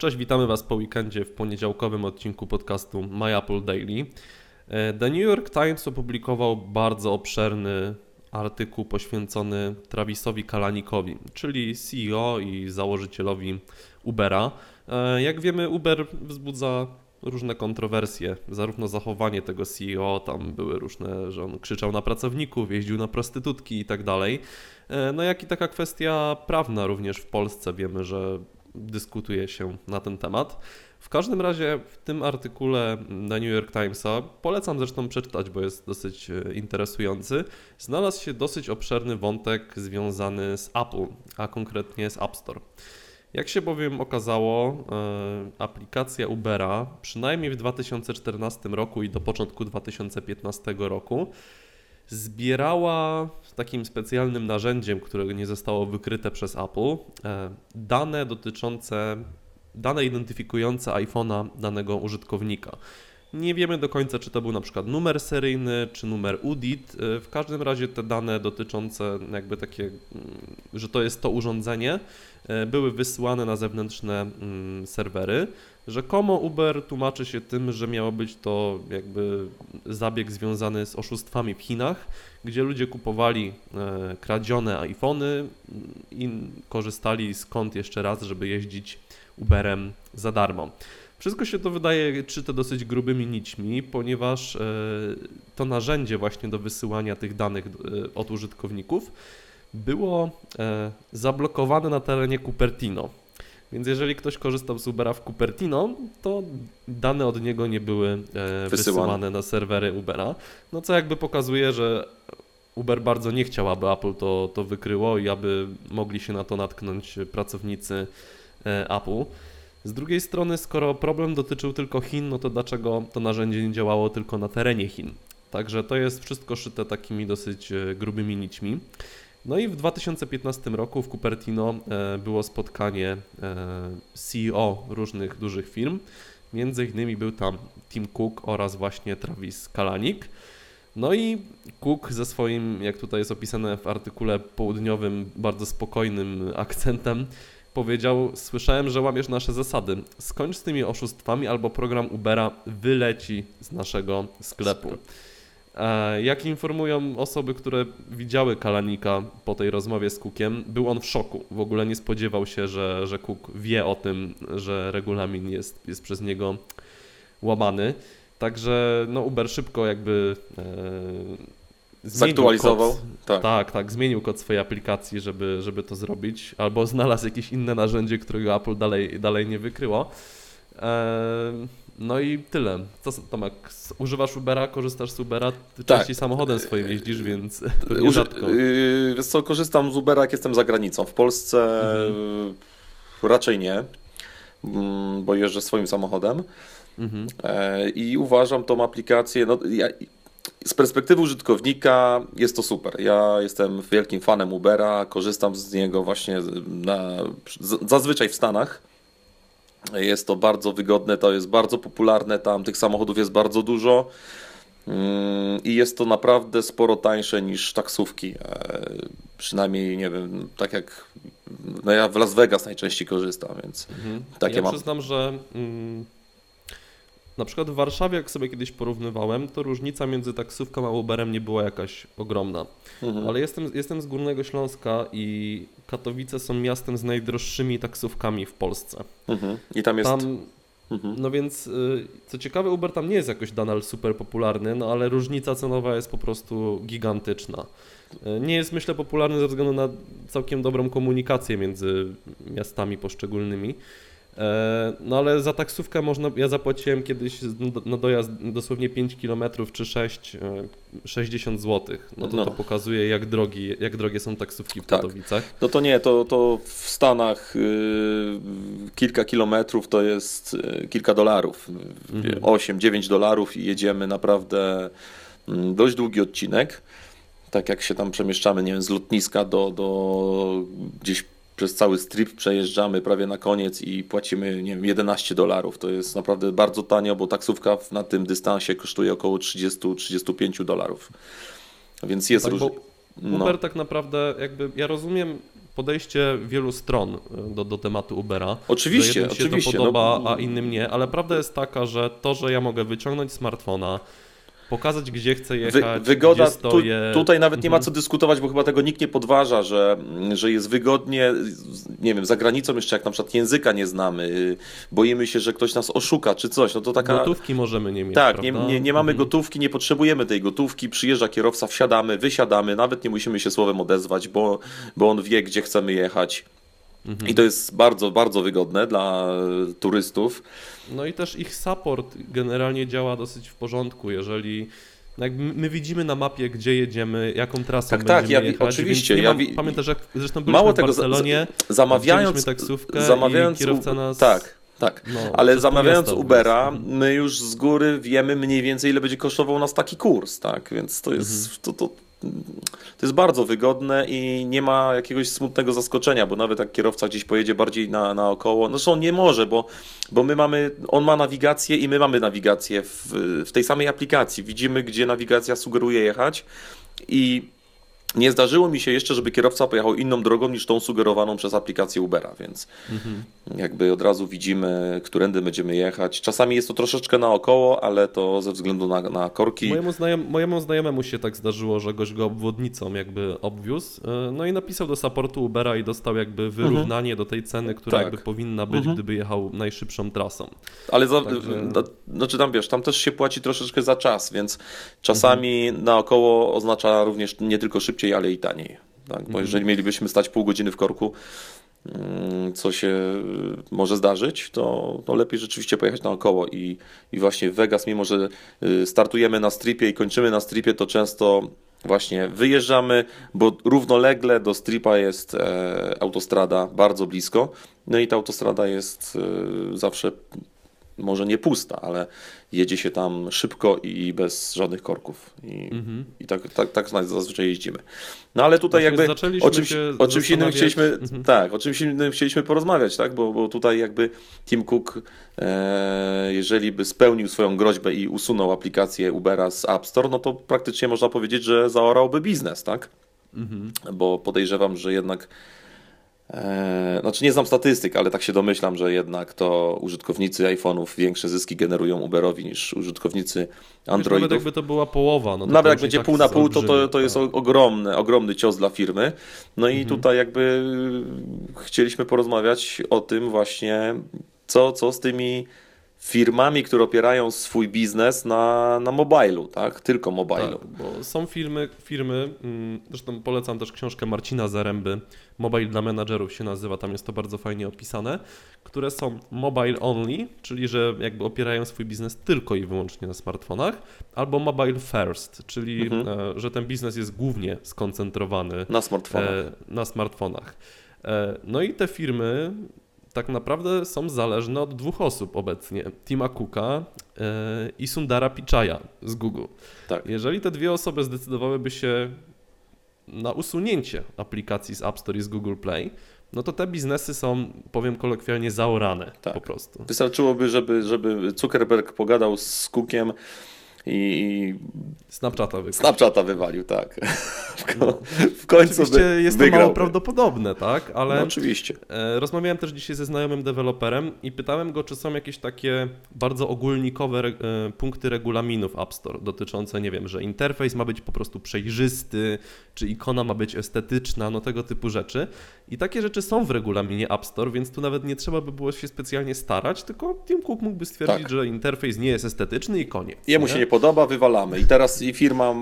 Cześć, witamy Was po weekendzie w poniedziałkowym odcinku podcastu My Apple Daily. E, The New York Times opublikował bardzo obszerny artykuł poświęcony Travisowi Kalanikowi, czyli CEO i założycielowi Ubera. E, Jak wiemy, Uber wzbudza różne kontrowersje, zarówno zachowanie tego CEO, tam były różne, że on krzyczał na pracowników, jeździł na prostytutki i tak dalej, E, no jak i taka kwestia prawna również w Polsce wiemy, że dyskutuje się na ten temat. W każdym razie w tym artykule na New York Timesa, polecam zresztą przeczytać, bo jest dosyć e, interesujący, znalazł się dosyć obszerny wątek związany z Apple, a konkretnie z App Store. Jak się bowiem okazało, e, aplikacja Ubera, przynajmniej w 2014 roku i do początku 2015 roku, zbierała takim specjalnym narzędziem, które nie zostało wykryte przez Apple, e, dane dotyczące, dane identyfikujące iPhone'a danego użytkownika. Nie wiemy do końca, czy to był na przykład numer seryjny, czy numer UDIT. E, W każdym razie te dane dotyczące jakby takie, mm, że to jest to urządzenie, e, były wysyłane na zewnętrzne mm, serwery. Rzekomo Uber tłumaczy się tym, że miało być to jakby zabieg związany z oszustwami w Chinach, gdzie ludzie kupowali e, kradzione iPhony i korzystali z kont jeszcze raz, żeby jeździć Uberem za darmo. Wszystko się to wydaje czyte dosyć grubymi nićmi, ponieważ e, to narzędzie właśnie do wysyłania tych danych e, od użytkowników było e, zablokowane na terenie Cupertino. Więc jeżeli ktoś korzystał z Ubera w Cupertino, to dane od niego nie były Wysyłane. wysyłane na serwery Ubera. No co jakby pokazuje, że Uber bardzo nie chciał, aby Apple to, to wykryło i aby mogli się na to natknąć pracownicy Apple. Z drugiej strony, skoro problem dotyczył tylko Chin, no to dlaczego to narzędzie nie działało tylko na terenie Chin? Także to jest wszystko szyte takimi dosyć e, grubymi nićmi. No i w 2015 roku w Cupertino e, było spotkanie e, CEO różnych dużych firm. Między innymi był tam Tim Cook oraz właśnie Travis Kalanik. No i Cook ze swoim, jak tutaj jest opisane w artykule południowym, bardzo spokojnym akcentem powiedział: Słyszałem, że łamiesz nasze zasady. Skończ z tymi oszustwami, albo program Ubera wyleci z naszego sklepu. E, Jak informują osoby, które widziały Kalanika po tej rozmowie z Cookiem, był on w szoku. W ogóle nie spodziewał się, że, że Cook wie o tym, że regulamin jest, jest przez niego łamany. Także no, Uber szybko jakby e, Zaktualizował. Kod, Tak. tak, tak, zmienił kod swojej aplikacji, żeby, żeby to zrobić, albo znalazł jakieś inne narzędzie, którego Apple dalej, dalej nie wykryło. Eee, no i tyle. Co Tomek, używasz Ubera, korzystasz z Ubera, ty Tak. częściej samochodem swoim jeździsz, więc Uży... rzadko. Yy, Wiesz co, korzystam z Ubera, jak jestem za granicą. W Polsce Mhm. raczej nie, mm, bo jeżdżę swoim samochodem. Mhm. E, I uważam tą aplikację, no, ja, z perspektywy użytkownika jest to super. Ja jestem wielkim fanem Ubera, korzystam z niego właśnie na, zazwyczaj w Stanach. Jest to bardzo wygodne, to jest bardzo popularne, tam tych samochodów jest bardzo dużo. Mm, I jest to naprawdę sporo tańsze niż taksówki. E, Przynajmniej, nie wiem, tak jak no ja w Las Vegas najczęściej korzystam, więc Mhm. takie ja mam. przyznam, że mm, na przykład w Warszawie, jak sobie kiedyś porównywałem, to różnica między taksówką a Uberem nie była jakaś ogromna. Mhm. Ale jestem, jestem z Górnego Śląska i Katowice są miastem z najdroższymi taksówkami w Polsce. Mhm. I tam jest. Tam, Mhm. no więc, y, co ciekawe, Uber tam nie jest jakoś nadal super popularny, no ale różnica cenowa jest po prostu gigantyczna. Y, Nie jest, myślę, popularny ze względu na całkiem dobrą komunikację między miastami poszczególnymi. E, No ale za taksówkę można, ja zapłaciłem kiedyś na dojazd dosłownie 5 km czy 6, e, 60 zł. No to No. to pokazuje jak, drogi, jak drogie są taksówki w Tak. Katowicach. No to nie, to, to w Stanach y, kilka kilometrów to jest y, kilka dolarów. Mhm. 8-9 dolarów i jedziemy naprawdę mm, dość długi odcinek. Tak jak się tam przemieszczamy, nie wiem, z lotniska do, do gdzieś przez cały strip przejeżdżamy prawie na koniec i płacimy, nie wiem, 11 dolarów. To jest naprawdę bardzo tanio, bo taksówka na tym dystansie kosztuje około 30-35 dolarów. Więc jest Tak, róż... no. Uber tak naprawdę jakby, ja rozumiem podejście wielu stron e, do, do tematu Ubera. Oczywiście, że jednym się oczywiście, to podoba, no- a innym nie, ale prawda jest taka, że to, że ja mogę wyciągnąć smartfona, pokazać gdzie chcę Wy, jechać, wygoda, gdzie stoję. tu, tutaj nawet nie ma Mhm. co dyskutować, bo chyba tego nikt nie podważa, że, że jest wygodnie, nie wiem, za granicą jeszcze jak na przykład języka nie znamy, y, boimy się, że ktoś nas oszuka czy coś, no to taka... Gotówki możemy nie mieć, Tak, nie, nie, nie mamy Mhm. gotówki, nie potrzebujemy tej gotówki, przyjeżdża kierowca, wsiadamy, wysiadamy, nawet nie musimy się słowem odezwać, bo, bo on wie, gdzie chcemy jechać. Mhm. I to jest bardzo, bardzo wygodne dla turystów. No i też ich support generalnie działa dosyć w porządku, jeżeli no my widzimy na mapie, gdzie jedziemy, jaką trasą Tak, tak, będziemy ja wi- jechać, oczywiście, ja mam, pamiętasz, jak zresztą byliśmy Mało w tego, Barcelonie, Zamawiając, taksówkę zamawiając i kierowca nas... Tak, tak. No, Ale zamawiając Ubera, obwiózł. my już z góry wiemy mniej więcej, ile będzie kosztował nas taki kurs, tak? Więc to jest, Mhm. to, to, to jest bardzo wygodne i nie ma jakiegoś smutnego zaskoczenia, bo nawet jak kierowca gdzieś pojedzie bardziej na, naokoło, no zresztą on nie może, bo, bo my mamy, on ma nawigację i my mamy nawigację w, w tej samej aplikacji. Widzimy, gdzie nawigacja sugeruje jechać i nie zdarzyło mi się jeszcze, żeby kierowca pojechał inną drogą niż tą sugerowaną przez aplikację Ubera, więc Mhm. jakby od razu widzimy, którędy będziemy jechać. Czasami jest to troszeczkę naokoło, ale to ze względu na, na korki. Mojemu, znajom, mojemu znajomemu się tak zdarzyło, że gość go obwodnicą jakby obwiózł, e, no i napisał do supportu Ubera i dostał jakby wyrównanie do tej ceny, która Tak. jakby powinna być, Mhm. gdyby jechał najszybszą trasą. Ale za, Także- no, znaczy tam wiesz, tam też się płaci troszeczkę za czas, więc czasami naokoło oznacza również nie tylko szybciej, ale i taniej. Tak? Bo jeżeli mielibyśmy stać pół godziny w korku, mm, co się y, może zdarzyć, to, to lepiej rzeczywiście pojechać naokoło i, i właśnie w Vegas, mimo że y, startujemy na stripie i kończymy na stripie, to często właśnie wyjeżdżamy, bo równolegle do stripa jest e, autostrada bardzo blisko, no i ta autostrada jest e, zawsze może nie pusta, ale jedzie się tam szybko i bez żadnych korków. I, Mhm. i tak, tak, tak zazwyczaj jeździmy. No ale tutaj Właśnie jakby o czymś, o czymś innym chcieliśmy, Mhm. tak, o czymś innym chcieliśmy porozmawiać, tak, bo, bo tutaj jakby Tim Cook, e, jeżeli by spełnił swoją groźbę i usunął aplikację Ubera z App Store, no to praktycznie można powiedzieć, że zaorałby biznes, tak? Mhm. bo podejrzewam, że jednak. E, znaczy nie znam statystyk, ale tak się domyślam, że jednak to użytkownicy iPhone'ów większe zyski generują Uberowi niż użytkownicy Wiesz, Nawet Androidów. jakby to była połowa. No to Nawet to jak będzie tak pół na pół, to, to, to jest tak. ogromny, ogromny cios dla firmy. No i Mhm. tutaj jakby chcieliśmy porozmawiać o tym właśnie, co, co z tymi firmami, które opierają swój biznes na, na mobilu, tak? Tylko mobilu. Tak, bo są firmy, firmy, mm, zresztą polecam też książkę Marcina Zaręby, Mobile dla menadżerów się nazywa, tam jest to bardzo fajnie opisane, które są mobile only, czyli że jakby opierają swój biznes tylko i wyłącznie na smartfonach, albo mobile first, czyli Mhm. e, że ten biznes jest głównie skoncentrowany Na smartfonach. e, na smartfonach. E, no i te firmy tak naprawdę są zależne od dwóch osób obecnie. Tima Cooka e, i Sundara Pichaya z Google. Tak. Jeżeli te dwie osoby zdecydowałyby się na usunięcie aplikacji z App Store i z Google Play, no to te biznesy są, powiem kolokwialnie, zaorane Tak. po prostu. Wystarczyłoby, żeby, żeby Zuckerberg pogadał z Cookiem i Snapchata wykupić. Snapchata wywalił, tak. W, ko- w końcu Oczywiście by jest to wygrał. mało prawdopodobne, tak? Ale No, oczywiście. E, Rozmawiałem też dzisiaj ze znajomym deweloperem i pytałem go, czy są jakieś takie bardzo ogólnikowe e, punkty regulaminów App Store dotyczące, nie wiem, że interfejs ma być po prostu przejrzysty, czy ikona ma być estetyczna, no tego typu rzeczy. I takie rzeczy są w regulaminie App Store, więc tu nawet nie trzeba by było się specjalnie starać, tylko Tim Cook mógłby stwierdzić, Tak. że interfejs nie jest estetyczny i koniec. Jemu się nie podoba, wywalamy. I teraz firma,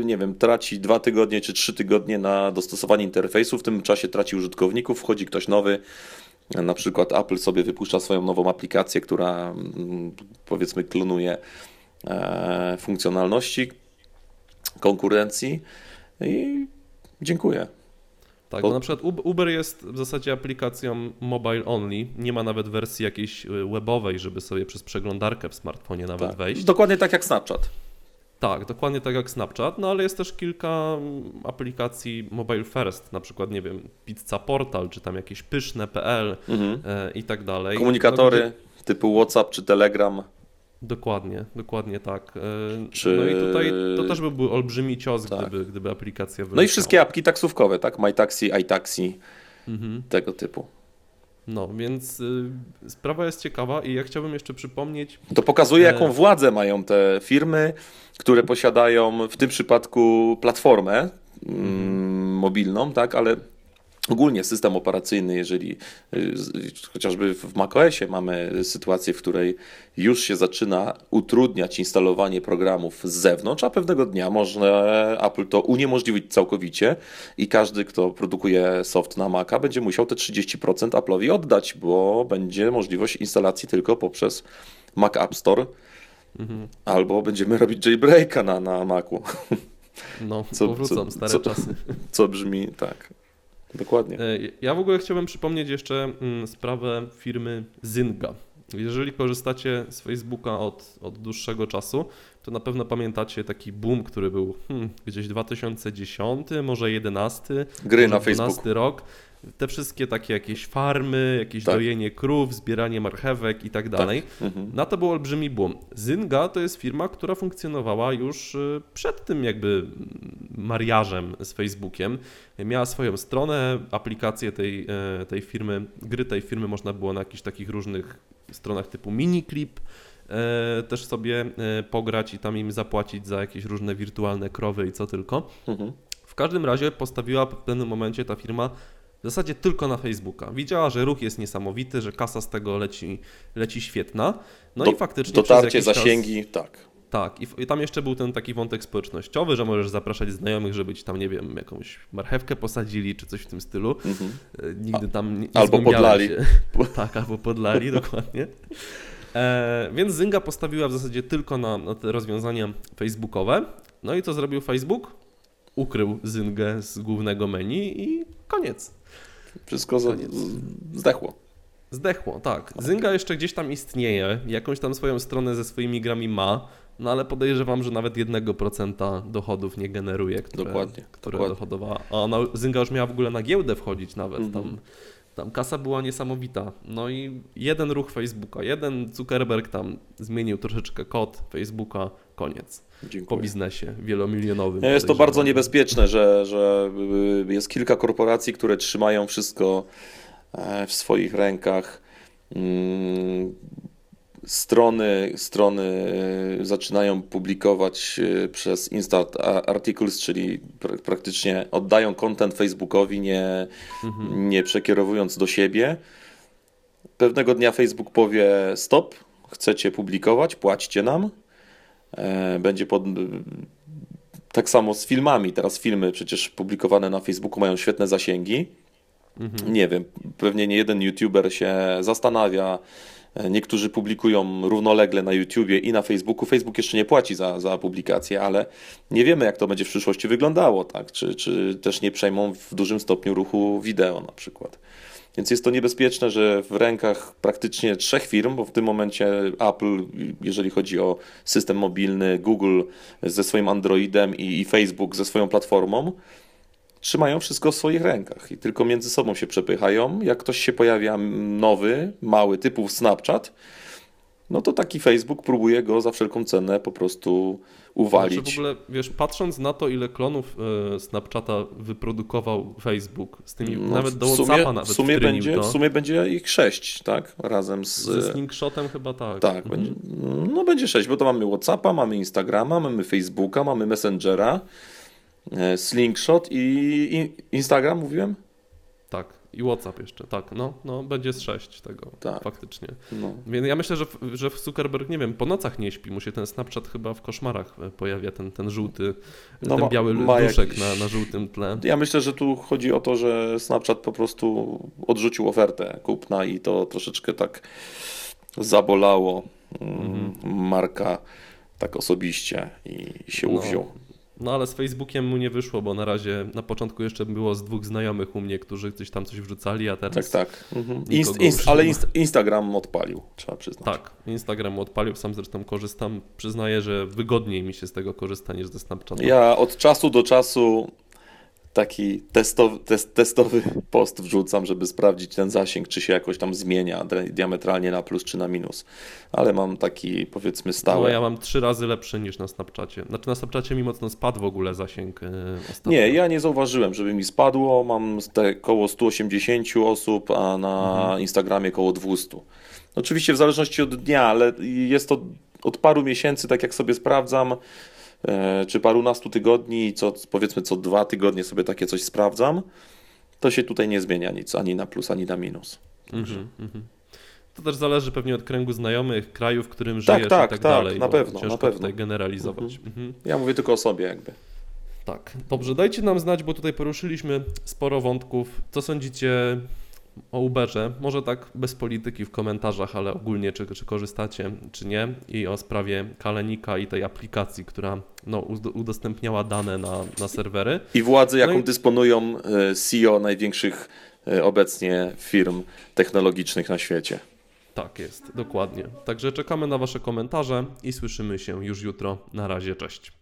y, nie wiem, traci dwa tygodnie czy trzy tygodnie na dostosowanie interfejsu, w tym czasie traci użytkowników, wchodzi ktoś nowy. Na przykład Apple sobie wypuszcza swoją nową aplikację, która mm, powiedzmy klonuje e, funkcjonalności konkurencji i dziękuję. Tak, Bo- bo na przykład Ub- Uber jest w zasadzie aplikacją mobile only, nie ma nawet wersji jakiejś y, webowej, żeby sobie przez przeglądarkę w smartfonie nawet Tak. wejść. Dokładnie tak jak Snapchat. Tak, dokładnie tak jak Snapchat, no ale jest też kilka mm, aplikacji mobile first, na przykład, nie wiem, Pizza Portal, czy tam jakieś pyszne.pl Mhm. e, i tak dalej. Komunikatory No, gdzie- typu WhatsApp czy Telegram. Dokładnie, dokładnie tak. E, Czy- No i tutaj to też byłby olbrzymi cios, Tak. gdyby, gdyby aplikacja No i wyleciała. wszystkie apki taksówkowe, tak? MyTaxi, iTaxi. Mhm. tego typu. No, więc y, sprawa jest ciekawa i ja chciałbym jeszcze przypomnieć, To pokazuje, E. jaką władzę mają te firmy, które posiadają w tym przypadku platformę mm, mobilną, tak, ale ogólnie system operacyjny, jeżeli y, chociażby w macOSie mamy sytuację, w której już się zaczyna utrudniać instalowanie programów z zewnątrz, a pewnego dnia może Apple to uniemożliwić całkowicie i każdy, kto produkuje soft na Maca, będzie musiał te 30% Apple'owi oddać, bo będzie możliwość instalacji tylko poprzez Mac App Store, albo będziemy robić jailbreaka na, na Macu, no, Co- powrócą co- stare co- czasy. co brzmi tak. Dokładnie. E, Ja w ogóle chciałbym przypomnieć jeszcze mm, sprawę firmy Zynga. Jeżeli korzystacie z Facebooka od, od dłuższego czasu, to na pewno pamiętacie taki boom, który był hmm, gdzieś 2010, może 11, Gry może na 12 Facebooku. rok. Te wszystkie takie jakieś farmy, jakieś Tak. dojenie krów, zbieranie marchewek i tak dalej. Mhm. Na to był olbrzymi boom. Zynga to jest firma, która funkcjonowała już y, przed tym jakby mm, mariażem z Facebookiem. Miała swoją stronę, aplikacje tej, e, tej firmy, gry tej firmy można było na jakichś takich różnych stronach typu Miniclip e, też sobie e, pograć i tam im zapłacić za jakieś różne wirtualne krowy i co tylko. Mhm. W każdym razie postawiła w pewnym momencie ta firma w zasadzie tylko na Facebooka. Widziała, że ruch jest niesamowity, że kasa z tego leci, leci świetna. No Do- i faktycznie Dotarcie, jakiś czas- zasięgi, tak. Tak, i, i tam jeszcze był ten taki wątek społecznościowy, że możesz zapraszać znajomych, żeby ci tam, nie wiem, jakąś marchewkę posadzili czy coś w tym stylu. Mhm. E, Nigdy tam nie, nie albo podlali. Się. Tak, albo podlali, dokładnie. E, więc Zynga postawiła w zasadzie tylko na, na te rozwiązania facebookowe. No i co zrobił Facebook? Ukrył Zyngę z głównego menu i koniec. Wszystko Koniec. zdechło. Zdechło, tak. Zynga jeszcze gdzieś tam istnieje, jakąś tam swoją stronę ze swoimi grami ma, no ale podejrzewam, że nawet 1% dochodów nie generuje, które, Dokładnie, które dokładnie. dochodowała. A ona, Zynga już miała w ogóle na giełdę wchodzić nawet. Mhm. Tam, tam kasa była niesamowita. No i jeden ruch Facebooka, jeden Zuckerberg tam zmienił troszeczkę kod Facebooka, koniec. Po Dziękuję. biznesie wielomilionowym. Jest to bardzo niebezpieczne, że, że y, jest kilka korporacji, które trzymają wszystko e, w swoich rękach. Strony, strony y, zaczynają publikować y, przez Instant Articles, czyli pr- praktycznie oddają content Facebookowi, nie, Mhm. nie przekierowując do siebie. Pewnego dnia Facebook powie: Stop, chcecie publikować, płaćcie nam. E, Będzie pod, tak samo z filmami. Teraz filmy przecież publikowane na Facebooku mają świetne zasięgi. Mhm. Nie wiem, pewnie nie jeden YouTuber się zastanawia. Niektórzy publikują równolegle na YouTubie i na Facebooku. Facebook jeszcze nie płaci za, za publikację, ale nie wiemy, jak to będzie w przyszłości wyglądało, tak? Czy, czy też nie przejmą w dużym stopniu ruchu wideo na przykład. Więc jest to niebezpieczne, że w rękach praktycznie trzech firm, bo w tym momencie Apple, jeżeli chodzi o system mobilny, Google ze swoim Androidem i, i Facebook ze swoją platformą, trzymają wszystko w swoich rękach i tylko między sobą się przepychają. Jak ktoś się pojawia nowy, mały, typu Snapchat, no to taki Facebook próbuje go za wszelką cenę po prostu uwalić. Znaczy w ogóle, wiesz, patrząc na to, ile klonów e, Snapchata wyprodukował Facebook, z tymi No, nawet do sumie, Whatsappa nawet w sumie, będzie, to. w sumie będzie ich sześć, tak? Razem z... Ze slingshotem chyba tak. Tak, Mhm. będzie, no będzie sześć, bo to mamy Whatsappa, mamy Instagrama, mamy Facebooka, mamy Messengera, Slingshot i, Instagram, mówiłem? Tak, i WhatsApp jeszcze, tak, no, no będzie z sześć tego, Tak. faktycznie. No. Więc ja myślę, że, że Zuckerberg, nie wiem, po nocach nie śpi, mu się ten Snapchat chyba w koszmarach e, pojawia, ten, ten żółty, No ten ma- biały ma duszek jakiś- na, na żółtym tle. Ja myślę, że tu chodzi o to, że Snapchat po prostu odrzucił ofertę kupna i to troszeczkę tak zabolało mm, Marka tak osobiście i się No. uwziął. No ale z Facebookiem mu nie wyszło, bo na razie na początku jeszcze było z dwóch znajomych u mnie, którzy gdzieś tam coś wrzucali, a Tak, teraz tak. Mhm. Nikogo Inst, inst, ale inst, Instagram odpalił, trzeba przyznać. Tak, Instagram odpalił, sam zresztą korzystam. Przyznaję, że wygodniej mi się z tego korzysta niż ze Snapchata. Ja od czasu do czasu taki testowy, test, testowy post wrzucam, żeby sprawdzić ten zasięg, czy się jakoś tam zmienia di- diametralnie na plus czy na minus. Ale mam taki powiedzmy No, stały. ja mam trzy razy lepszy niż na Snapchacie. Znaczy na Snapchacie mi mocno spadł w ogóle zasięg yy, ostatnio. Nie, ja nie zauważyłem, żeby mi spadło. Mam te koło 180 osób, a na Mhm. Instagramie koło 200. Oczywiście w zależności od dnia, ale jest to od paru miesięcy, tak jak sobie sprawdzam, czy parunastu tygodni, co powiedzmy co dwa tygodnie sobie takie coś sprawdzam, to się tutaj nie zmienia nic, ani na plus, ani na minus. Mhm, mhm. To też zależy pewnie od kręgu znajomych, kraju, w którym Tak, żyjesz tak, i tak, tak, dalej. na pewno, Ciężko na pewno. tutaj generalizować. Mhm. Ja mówię tylko o sobie jakby. Tak, dobrze, dajcie nam znać, bo tutaj poruszyliśmy sporo wątków. Co sądzicie o Uberze? Może tak bez polityki w komentarzach, ale ogólnie czy, czy korzystacie, czy nie? I o sprawie Kalenika i tej aplikacji, która no, ud- udostępniała dane na, na serwery. I władzy, jaką No i- dysponują e, CEO największych e, obecnie firm technologicznych na świecie. Tak jest, dokładnie. Także czekamy na Wasze komentarze i słyszymy się już jutro. Na razie, cześć.